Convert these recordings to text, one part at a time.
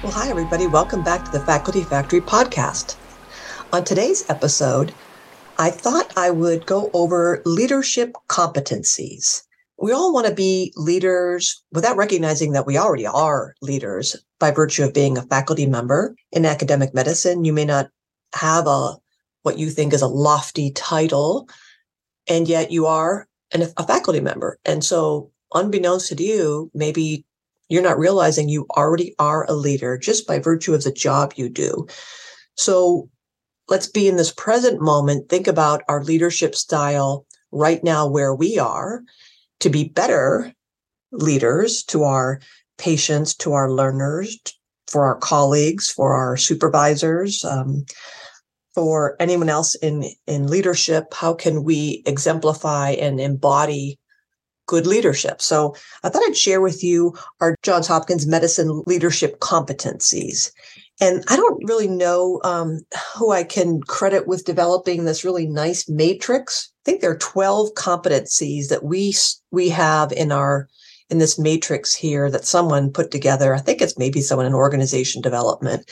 Well, hi, everybody. Welcome back to the Faculty Factory podcast. On today's episode, I thought I would go over leadership competencies. We all want to be leaders without recognizing that we already are leaders by virtue of being a faculty member in academic medicine. You may not have a what you think is a lofty title, and yet you are an, a faculty member. And so, unbeknownst to you, maybe you're not realizing you already are a leader just by virtue of the job you do. So, let's be in this present moment, think about our leadership style right now, where we are to be better leaders to our patients, to our learners, for our colleagues, for our supervisors, um, for anyone else in in leadership how can we exemplify and embody good leadership. So i thought i'd share with you our johns hopkins medicine leadership competencies. And i don't really know um, who i can credit with developing this really nice matrix. I think there are 12 competencies that we we have in our in this matrix here that someone put together. I think it's maybe someone in organization development.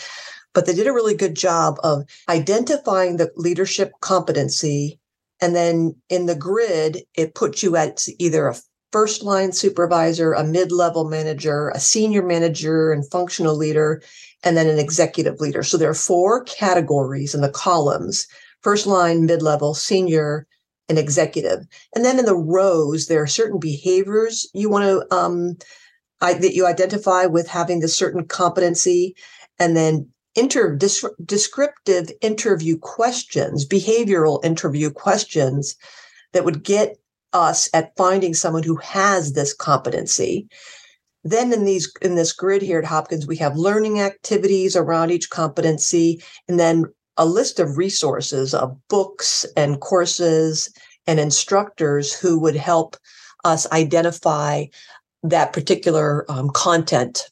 But they did a really good job of identifying the leadership competency. And then in the grid, it puts you at either a first line supervisor, a mid level manager, a senior manager and functional leader, and then an executive leader. So there are four categories in the columns first line, mid level, senior, and executive. And then in the rows, there are certain behaviors you want to um, I, that you identify with having this certain competency, and then inter descriptive interview questions, behavioral interview questions that would get us at finding someone who has this competency. Then in these in this grid here at Hopkins, we have learning activities around each competency, and then a list of resources of books and courses and instructors who would help us identify that particular um, content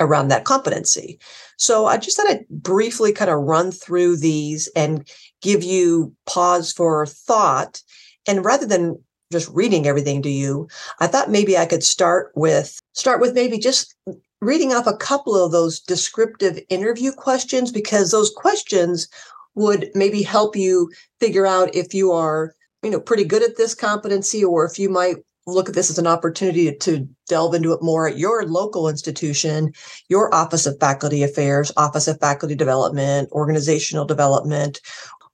around that competency. So I just thought I'd briefly kind of run through these and give you pause for thought. And rather than just reading everything to you, I thought maybe I could start with start with maybe just reading off a couple of those descriptive interview questions because those questions would maybe help you figure out if you are you know pretty good at this competency or if you might look at this as an opportunity to delve into it more at your local institution, your Office of Faculty Affairs, Office of Faculty Development, Organizational Development,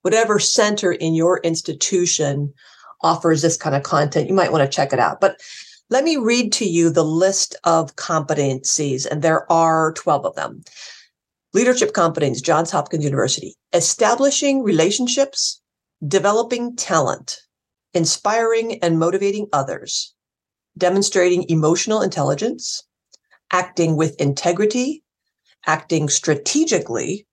whatever center in your institution offers this kind of content, you might want to check it out. But let me read to you the list of competencies, and there are 12 of them. Leadership competence, Johns Hopkins University, establishing relationships, developing talent, inspiring and motivating others, demonstrating emotional intelligence, acting with integrity, acting strategically,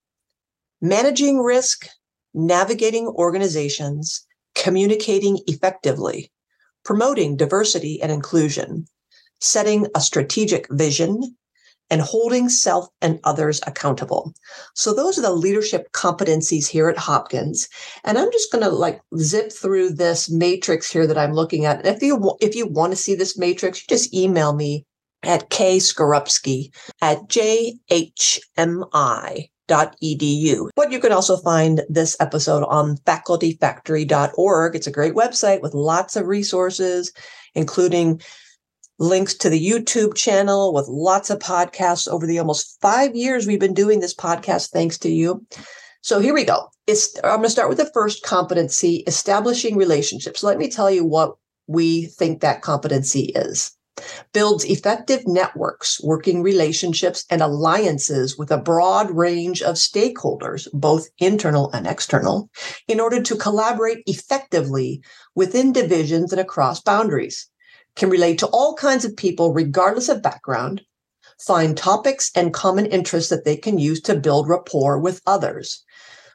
managing risk, navigating organizations, communicating effectively, promoting diversity and inclusion, setting a strategic vision, and holding self and others accountable. So those are the leadership competencies here at Hopkins. And I'm just going to like zip through this matrix here that I'm looking at. And if you if you want to see this matrix, you just email me at kskarupski at jhmi edu. But you can also find this episode on facultyfactory.org. It's a great website with lots of resources, including links to the YouTube channel with lots of podcasts over the almost five years we've been doing this podcast, thanks to you. So here we go. It's, I'm going to start with the first competency establishing relationships. Let me tell you what we think that competency is. Builds effective networks, working relationships, and alliances with a broad range of stakeholders, both internal and external, in order to collaborate effectively within divisions and across boundaries can relate to all kinds of people, regardless of background, find topics and common interests that they can use to build rapport with others.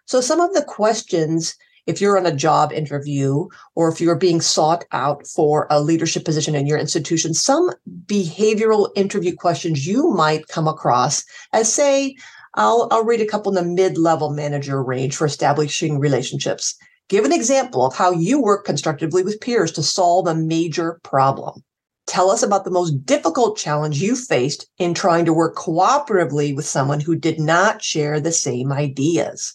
So, some of the questions, if you're on a job interview or if you're being sought out for a leadership position in your institution, some behavioral interview questions you might come across as, say, I'll, I'll read a couple in the mid level manager range for establishing relationships. Give an example of how you work constructively with peers to solve a major problem. Tell us about the most difficult challenge you faced in trying to work cooperatively with someone who did not share the same ideas.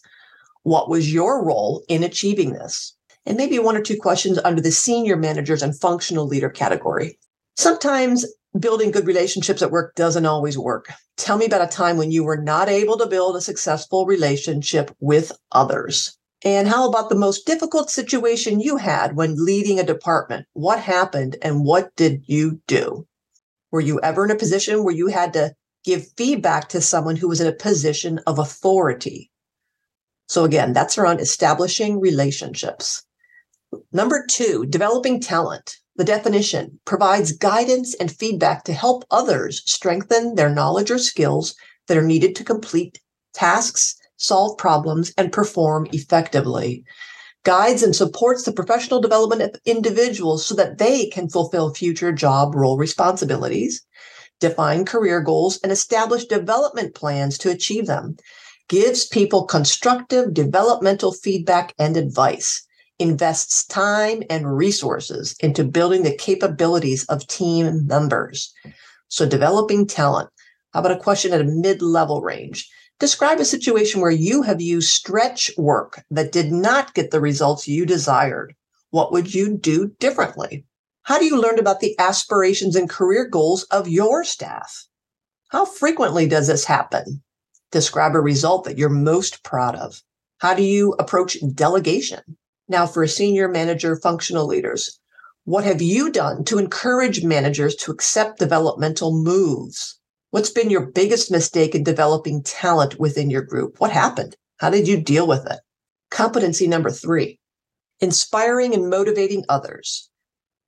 What was your role in achieving this? And maybe one or two questions under the senior managers and functional leader category. Sometimes building good relationships at work doesn't always work. Tell me about a time when you were not able to build a successful relationship with others. And how about the most difficult situation you had when leading a department? What happened and what did you do? Were you ever in a position where you had to give feedback to someone who was in a position of authority? So again, that's around establishing relationships. Number two, developing talent. The definition provides guidance and feedback to help others strengthen their knowledge or skills that are needed to complete tasks solve problems, and perform effectively. Guides and supports the professional development of individuals so that they can fulfill future job role responsibilities, define career goals, and establish development plans to achieve them. Gives people constructive developmental feedback and advice invests time and resources into building the capabilities of team members. So, developing talent. How about a question at a mid level range? Describe a situation where you have used stretch work that did not get the results you desired. What would you do differently? How do you learn about the aspirations and career goals of your staff? How frequently does this happen? Describe a result that you're most proud of. How do you approach delegation? Now, for senior manager functional leaders, what have you done to encourage managers to accept developmental moves? What's been your biggest mistake in developing talent within your group? What happened? How did you deal with it? Competency number three, inspiring and motivating others.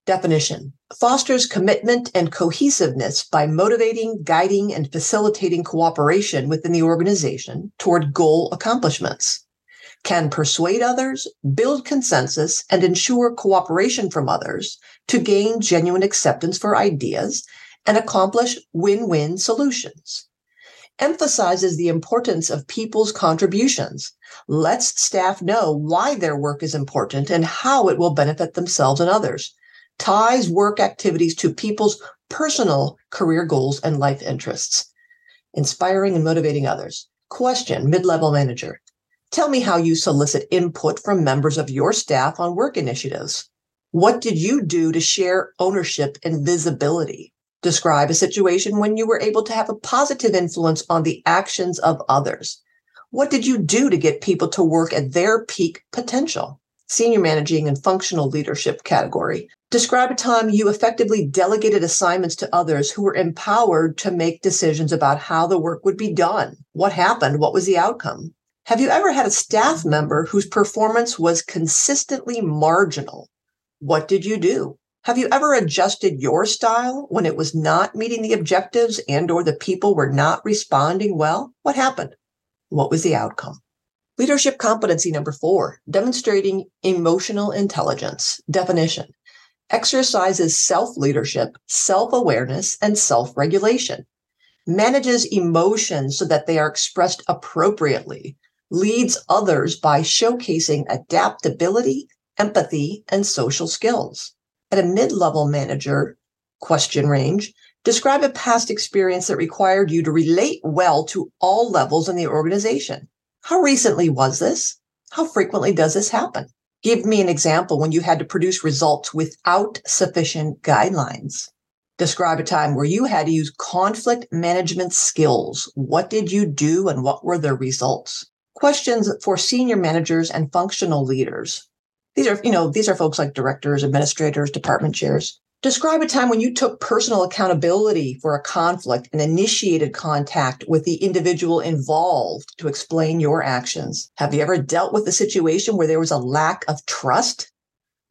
Definition fosters commitment and cohesiveness by motivating, guiding, and facilitating cooperation within the organization toward goal accomplishments. Can persuade others, build consensus, and ensure cooperation from others to gain genuine acceptance for ideas and accomplish win win solutions. Emphasizes the importance of people's contributions, lets staff know why their work is important and how it will benefit themselves and others, ties work activities to people's personal career goals and life interests, inspiring and motivating others. Question Mid level manager. Tell me how you solicit input from members of your staff on work initiatives. What did you do to share ownership and visibility? Describe a situation when you were able to have a positive influence on the actions of others. What did you do to get people to work at their peak potential? Senior managing and functional leadership category. Describe a time you effectively delegated assignments to others who were empowered to make decisions about how the work would be done. What happened? What was the outcome? Have you ever had a staff member whose performance was consistently marginal? What did you do? Have you ever adjusted your style when it was not meeting the objectives and or the people were not responding well? What happened? What was the outcome? Leadership competency number four, demonstrating emotional intelligence. Definition. Exercises self-leadership, self-awareness, and self-regulation. Manages emotions so that they are expressed appropriately. Leads others by showcasing adaptability, empathy, and social skills at a mid-level manager question range, describe a past experience that required you to relate well to all levels in the organization. How recently was this? How frequently does this happen? Give me an example when you had to produce results without sufficient guidelines. Describe a time where you had to use conflict management skills. What did you do and what were the results? Questions for senior managers and functional leaders. These are, you know, these are folks like directors, administrators, department chairs. Describe a time when you took personal accountability for a conflict and initiated contact with the individual involved to explain your actions. Have you ever dealt with a situation where there was a lack of trust?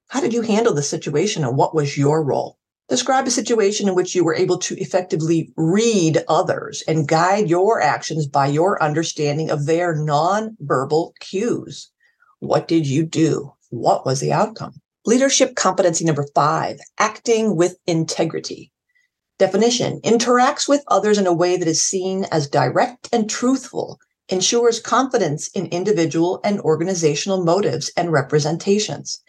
How did you handle the situation and what was your role? Describe a situation in which you were able to effectively read others and guide your actions by your understanding of their nonverbal cues. What did you do? What was the outcome? Leadership competency number five, acting with integrity. Definition interacts with others in a way that is seen as direct and truthful, ensures confidence in individual and organizational motives and representations,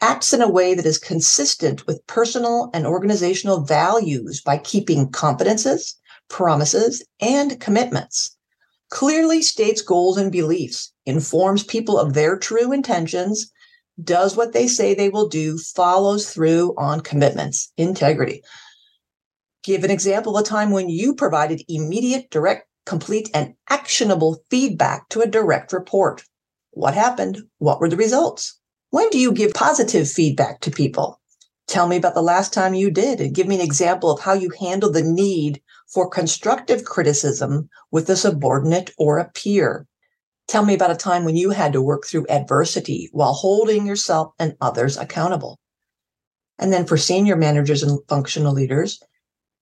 acts in a way that is consistent with personal and organizational values by keeping confidences, promises, and commitments, clearly states goals and beliefs, informs people of their true intentions, does what they say they will do, follows through on commitments, integrity. Give an example of a time when you provided immediate, direct, complete, and actionable feedback to a direct report. What happened? What were the results? When do you give positive feedback to people? Tell me about the last time you did and give me an example of how you handle the need for constructive criticism with a subordinate or a peer. Tell me about a time when you had to work through adversity while holding yourself and others accountable. And then for senior managers and functional leaders,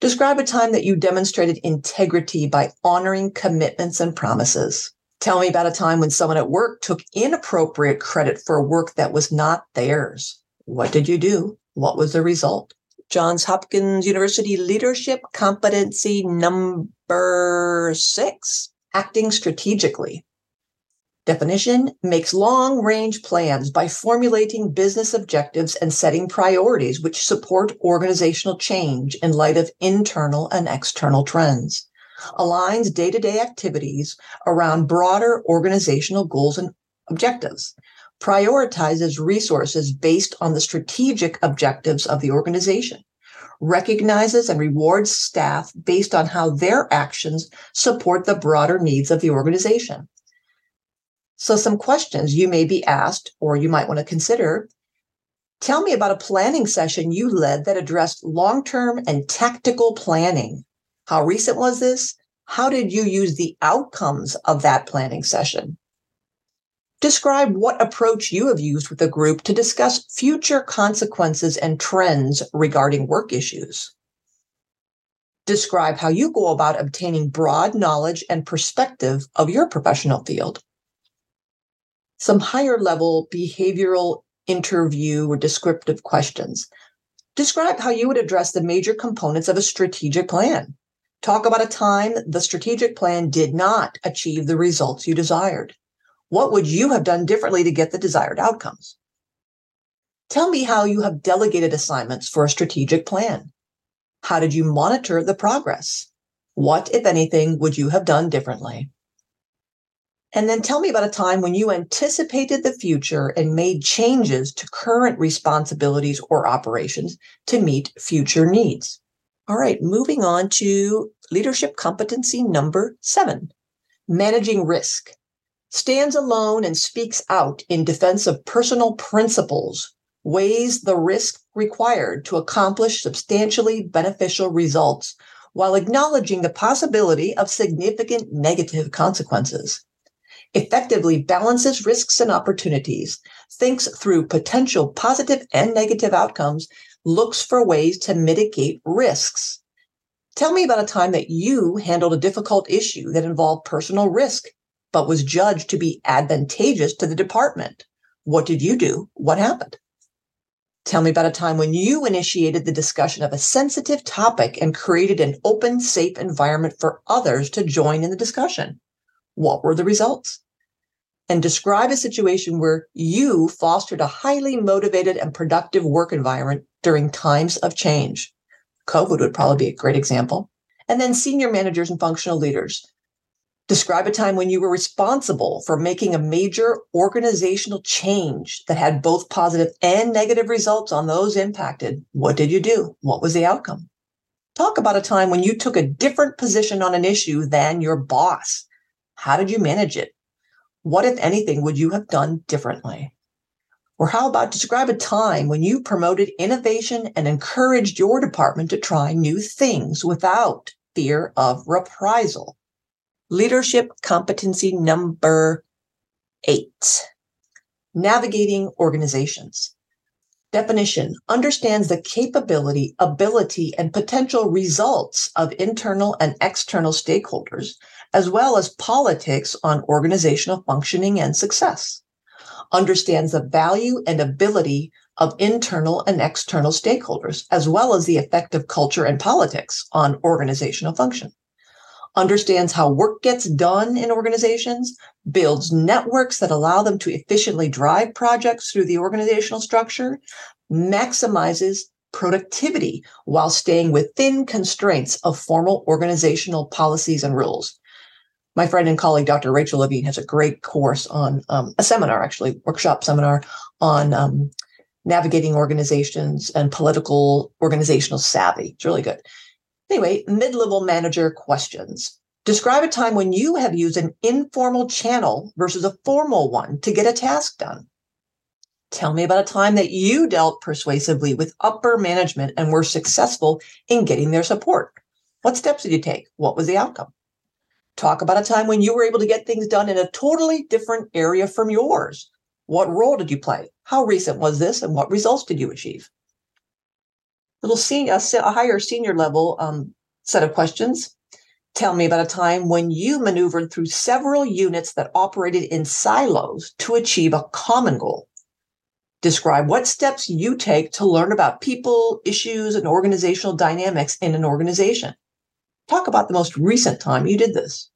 describe a time that you demonstrated integrity by honoring commitments and promises. Tell me about a time when someone at work took inappropriate credit for work that was not theirs. What did you do? What was the result? Johns Hopkins University Leadership Competency number six, acting strategically. Definition makes long range plans by formulating business objectives and setting priorities which support organizational change in light of internal and external trends. Aligns day to day activities around broader organizational goals and objectives, prioritizes resources based on the strategic objectives of the organization, recognizes and rewards staff based on how their actions support the broader needs of the organization. So, some questions you may be asked or you might want to consider. Tell me about a planning session you led that addressed long term and tactical planning how recent was this? How did you use the outcomes of that planning session? Describe what approach you have used with the group to discuss future consequences and trends regarding work issues. Describe how you go about obtaining broad knowledge and perspective of your professional field. Some higher level behavioral interview or descriptive questions. Describe how you would address the major components of a strategic plan. Talk about a time the strategic plan did not achieve the results you desired. What would you have done differently to get the desired outcomes? Tell me how you have delegated assignments for a strategic plan. How did you monitor the progress? What, if anything, would you have done differently? And then tell me about a time when you anticipated the future and made changes to current responsibilities or operations to meet future needs. All right, moving on to leadership competency number seven managing risk. Stands alone and speaks out in defense of personal principles, weighs the risk required to accomplish substantially beneficial results while acknowledging the possibility of significant negative consequences. Effectively balances risks and opportunities, thinks through potential positive and negative outcomes, looks for ways to mitigate risks. Tell me about a time that you handled a difficult issue that involved personal risk, but was judged to be advantageous to the department. What did you do? What happened? Tell me about a time when you initiated the discussion of a sensitive topic and created an open, safe environment for others to join in the discussion. What were the results? And describe a situation where you fostered a highly motivated and productive work environment during times of change. COVID would probably be a great example. And then senior managers and functional leaders. Describe a time when you were responsible for making a major organizational change that had both positive and negative results on those impacted. What did you do? What was the outcome? Talk about a time when you took a different position on an issue than your boss. How did you manage it? What, if anything, would you have done differently? Or how about describe a time when you promoted innovation and encouraged your department to try new things without fear of reprisal? Leadership competency number eight navigating organizations. Definition understands the capability, ability, and potential results of internal and external stakeholders as well as politics on organizational functioning and success, understands the value and ability of internal and external stakeholders, as well as the effect of culture and politics on organizational function, understands how work gets done in organizations, builds networks that allow them to efficiently drive projects through the organizational structure, maximizes productivity while staying within constraints of formal organizational policies and rules. My friend and colleague, Dr. Rachel Levine, has a great course on um, a seminar, actually, workshop seminar on um, navigating organizations and political organizational savvy. It's really good. Anyway, mid level manager questions. Describe a time when you have used an informal channel versus a formal one to get a task done. Tell me about a time that you dealt persuasively with upper management and were successful in getting their support. What steps did you take? What was the outcome? Talk about a time when you were able to get things done in a totally different area from yours. What role did you play? How recent was this and what results did you achieve? little senior, a, higher senior level um, set of questions. Tell me about a time when you maneuvered through several units that operated in silos to achieve a common goal. Describe what steps you take to learn about people, issues, and organizational dynamics in an organization. Talk about the most recent time you did this.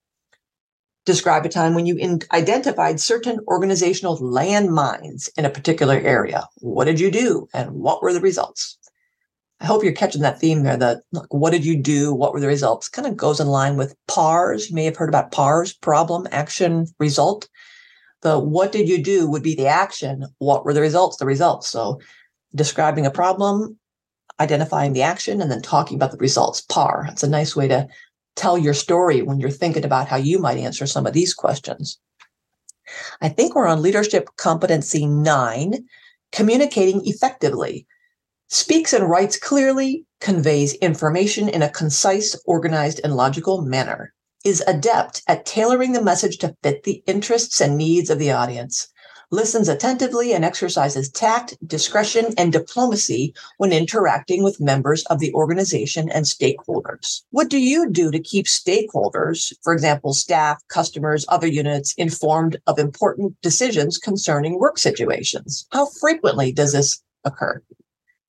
Describe a time when you in- identified certain organizational landmines in a particular area. What did you do and what were the results? I hope you're catching that theme there. That look, what did you do? What were the results? Kind of goes in line with PARS. You may have heard about PARS: problem, action, result. The what did you do would be the action. What were the results? The results. So, describing a problem, identifying the action, and then talking about the results. PAR. It's a nice way to tell your story when you're thinking about how you might answer some of these questions. I think we're on leadership competency nine, communicating effectively speaks and writes clearly, conveys information in a concise, organized, and logical manner, is adept at tailoring the message to fit the interests and needs of the audience, listens attentively and exercises tact, discretion, and diplomacy when interacting with members of the organization and stakeholders. What do you do to keep stakeholders, for example, staff, customers, other units, informed of important decisions concerning work situations? How frequently does this occur?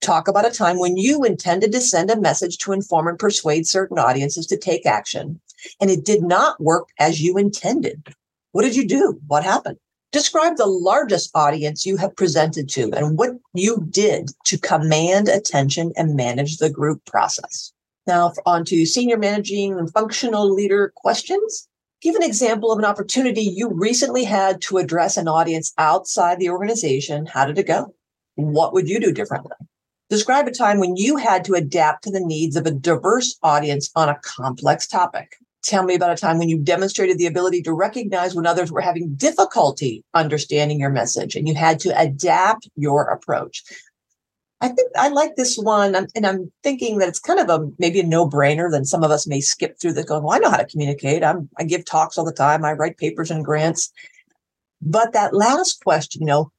talk about a time when you intended to send a message to inform and persuade certain audiences to take action and it did not work as you intended. What did you do? What happened? Describe the largest audience you have presented to and what you did to command attention and manage the group process. Now, on to senior managing and functional leader questions. Give an example of an opportunity you recently had to address an audience outside the organization. How did it go? What would you do differently? Describe a time when you had to adapt to the needs of a diverse audience on a complex topic. Tell me about a time when you demonstrated the ability to recognize when others were having difficulty understanding your message and you had to adapt your approach. I think I like this one, and I'm thinking that it's kind of a maybe a no-brainer. Then some of us may skip through this, going, "Well, I know how to communicate. I'm, I give talks all the time. I write papers and grants." But that last question, you know,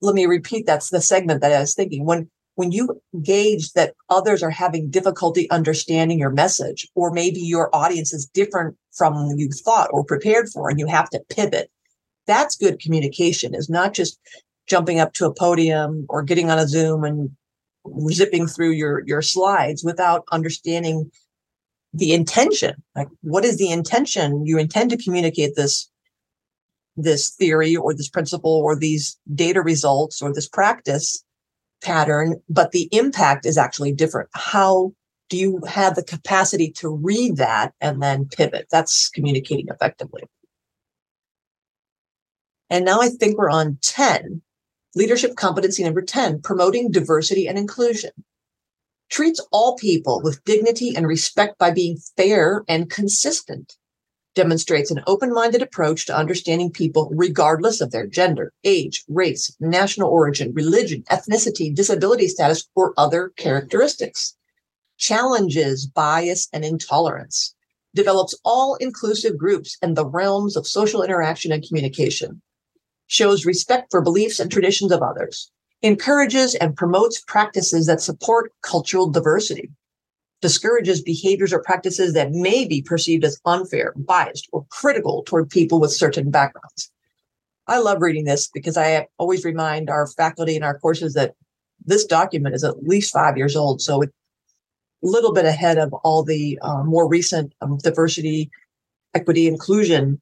let me repeat. That's the segment that I was thinking when when you gauge that others are having difficulty understanding your message, or maybe your audience is different from you thought or prepared for, and you have to pivot, that's good communication, is not just jumping up to a podium or getting on a Zoom and zipping through your, your slides without understanding the intention. Like, what is the intention? You intend to communicate this this theory or this principle or these data results or this practice pattern, but the impact is actually different. How do you have the capacity to read that and then pivot? That's communicating effectively. And now I think we're on 10, leadership competency number 10, promoting diversity and inclusion. Treats all people with dignity and respect by being fair and consistent demonstrates an open minded approach to understanding people regardless of their gender, age, race, national origin, religion, ethnicity, disability status, or other characteristics. Challenges bias and intolerance. Develops all inclusive groups and the realms of social interaction and communication. Shows respect for beliefs and traditions of others. Encourages and promotes practices that support cultural diversity discourages behaviors or practices that may be perceived as unfair, biased, or critical toward people with certain backgrounds. I love reading this because I always remind our faculty in our courses that this document is at least five years old. So it's a little bit ahead of all the uh, more recent um, diversity, equity, inclusion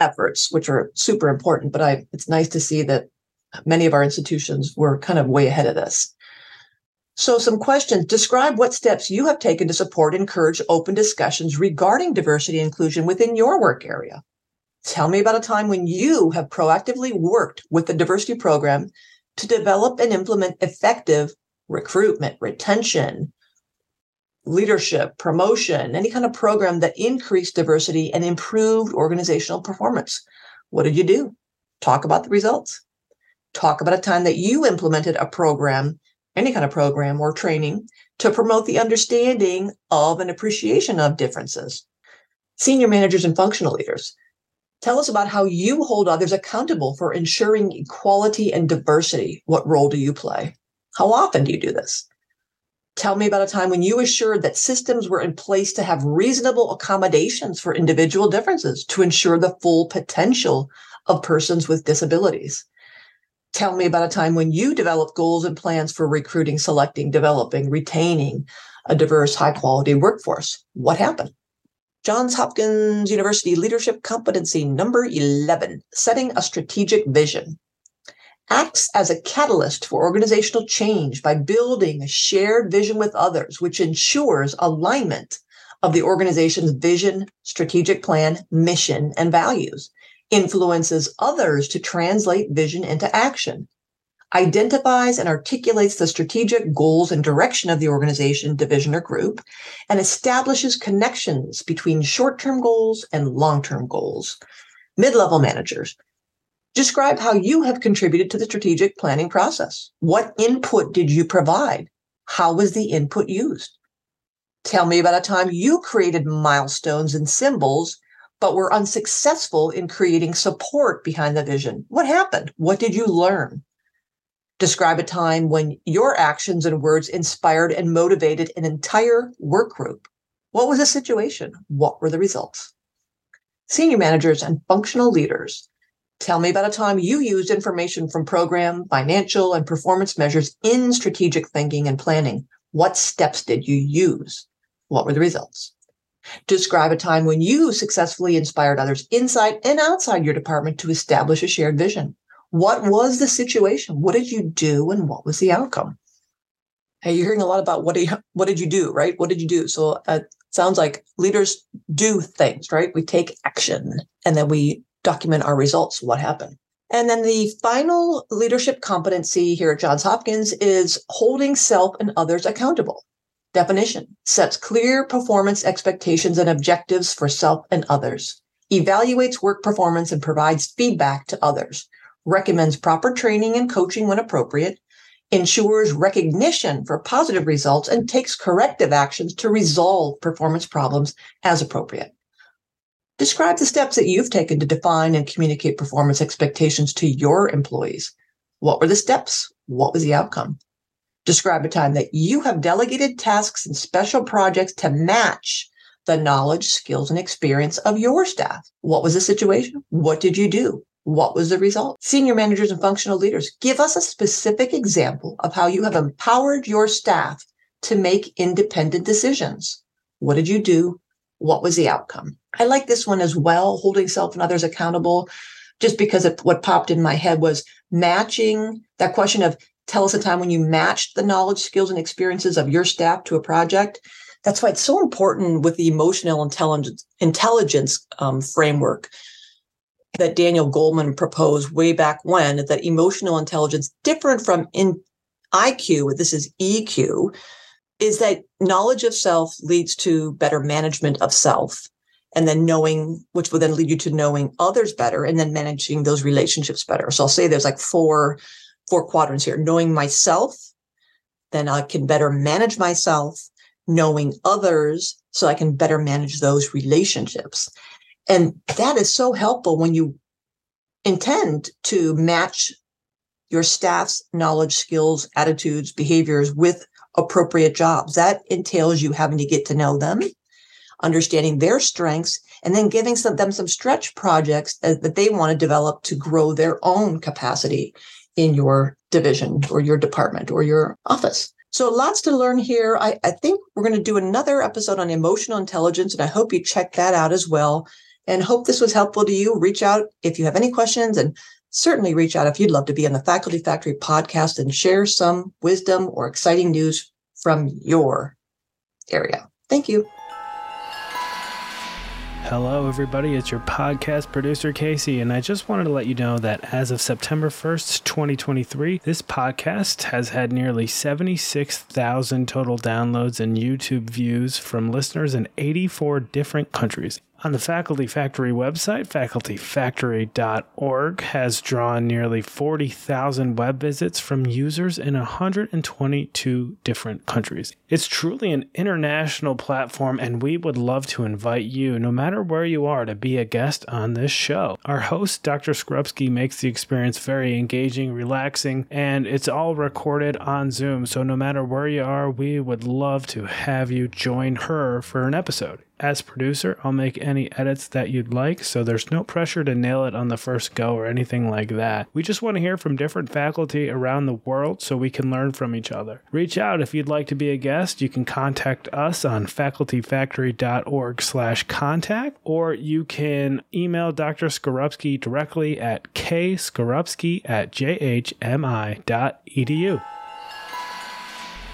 efforts, which are super important. But I, it's nice to see that many of our institutions were kind of way ahead of this. So, some questions. Describe what steps you have taken to support and encourage open discussions regarding diversity and inclusion within your work area. Tell me about a time when you have proactively worked with the diversity program to develop and implement effective recruitment, retention, leadership, promotion, any kind of program that increased diversity and improved organizational performance. What did you do? Talk about the results. Talk about a time that you implemented a program, any kind of program or training to promote the understanding of and appreciation of differences. Senior managers and functional leaders. Tell us about how you hold others accountable for ensuring equality and diversity. What role do you play? How often do you do this? Tell me about a time when you assured that systems were in place to have reasonable accommodations for individual differences to ensure the full potential of persons with disabilities. Tell me about a time when you developed goals and plans for recruiting, selecting, developing, retaining a diverse, high quality workforce. What happened? Johns Hopkins University Leadership Competency number 11, setting a strategic vision acts as a catalyst for organizational change by building a shared vision with others, which ensures alignment of the organization's vision, strategic plan, mission, and values, influences others to translate vision into action, identifies and articulates the strategic goals and direction of the organization, division, or group, and establishes connections between short term goals and long term goals. Mid level managers Describe how you have contributed to the strategic planning process. What input did you provide? How was the input used? Tell me about a time you created milestones and symbols, but were unsuccessful in creating support behind the vision. What happened? What did you learn? Describe a time when your actions and words inspired and motivated an entire work group. What was the situation? What were the results? Senior managers and functional leaders Tell me about a time you used information from program, financial, and performance measures in strategic thinking and planning. What steps did you use? What were the results? Describe a time when you successfully inspired others inside and outside your department to establish a shared vision. What was the situation? What did you do and what was the outcome? Hey, you're hearing a lot about what, do you, what did you do, right? What did you do? So uh, it sounds like leaders do things, right? We take action and then we document our results, what happened. And then the final leadership competency here at Johns Hopkins is holding self and others accountable. Definition sets clear performance expectations and objectives for self and others, evaluates work performance and provides feedback to others, recommends proper training and coaching when appropriate, ensures recognition for positive results, and takes corrective actions to resolve performance problems as appropriate. Describe the steps that you've taken to define and communicate performance expectations to your employees. What were the steps? What was the outcome? Describe a time that you have delegated tasks and special projects to match the knowledge, skills, and experience of your staff. What was the situation? What did you do? What was the result? Senior managers and functional leaders, give us a specific example of how you have empowered your staff to make independent decisions. What did you do? What was the outcome? I like this one as well, holding self and others accountable, just because what popped in my head was matching that question of tell us a time when you matched the knowledge, skills, and experiences of your staff to a project. That's why it's so important with the emotional intelligence intelligence um, framework that Daniel Goleman proposed way back when. That emotional intelligence, different from in IQ, this is EQ, is that knowledge of self leads to better management of self and then knowing which will then lead you to knowing others better and then managing those relationships better so i'll say there's like four four quadrants here knowing myself then i can better manage myself knowing others so i can better manage those relationships. And that is so helpful when you intend to match your staff's knowledge skills attitudes behaviors with appropriate jobs. That entails you having to get to know them understanding their strengths, and then giving some, them some stretch projects that, that they want to develop to grow their own capacity in your division or your department or your office. So lots to learn here. I, I think we're going to do another episode on emotional intelligence, and I hope you check that out as well. And hope this was helpful to you. Reach out if you have any questions and certainly reach out if you'd love to be on the Faculty Factory podcast and share some wisdom or exciting news from your area. Thank you. Hello, everybody. It's your podcast producer, Casey, and I just wanted to let you know that as of September 1st, 2023, this podcast has had nearly 76,000 total downloads and YouTube views from listeners in 84 different countries on the Faculty Factory website, facultyfactory.org has drawn nearly 40,000 web visits from users in 122 different countries. It's truly an international platform, and we would love to invite you, no matter where you are, to be a guest on this show. Our host, Dr. Skarupski, makes the experience very engaging, relaxing, and it's all recorded on Zoom. So no matter where you are, we would love to have you join her for an episode. As producer, I'll make any edits that you'd like, so there's no pressure to nail it on the first go or anything like that. We just want to hear from different faculty around the world so we can learn from each other. Reach out if you'd like to be a guest. You can contact us on facultyfactory.org slash contact, or you can email Dr. Skarupski directly at kskarupski at jhmi.edu.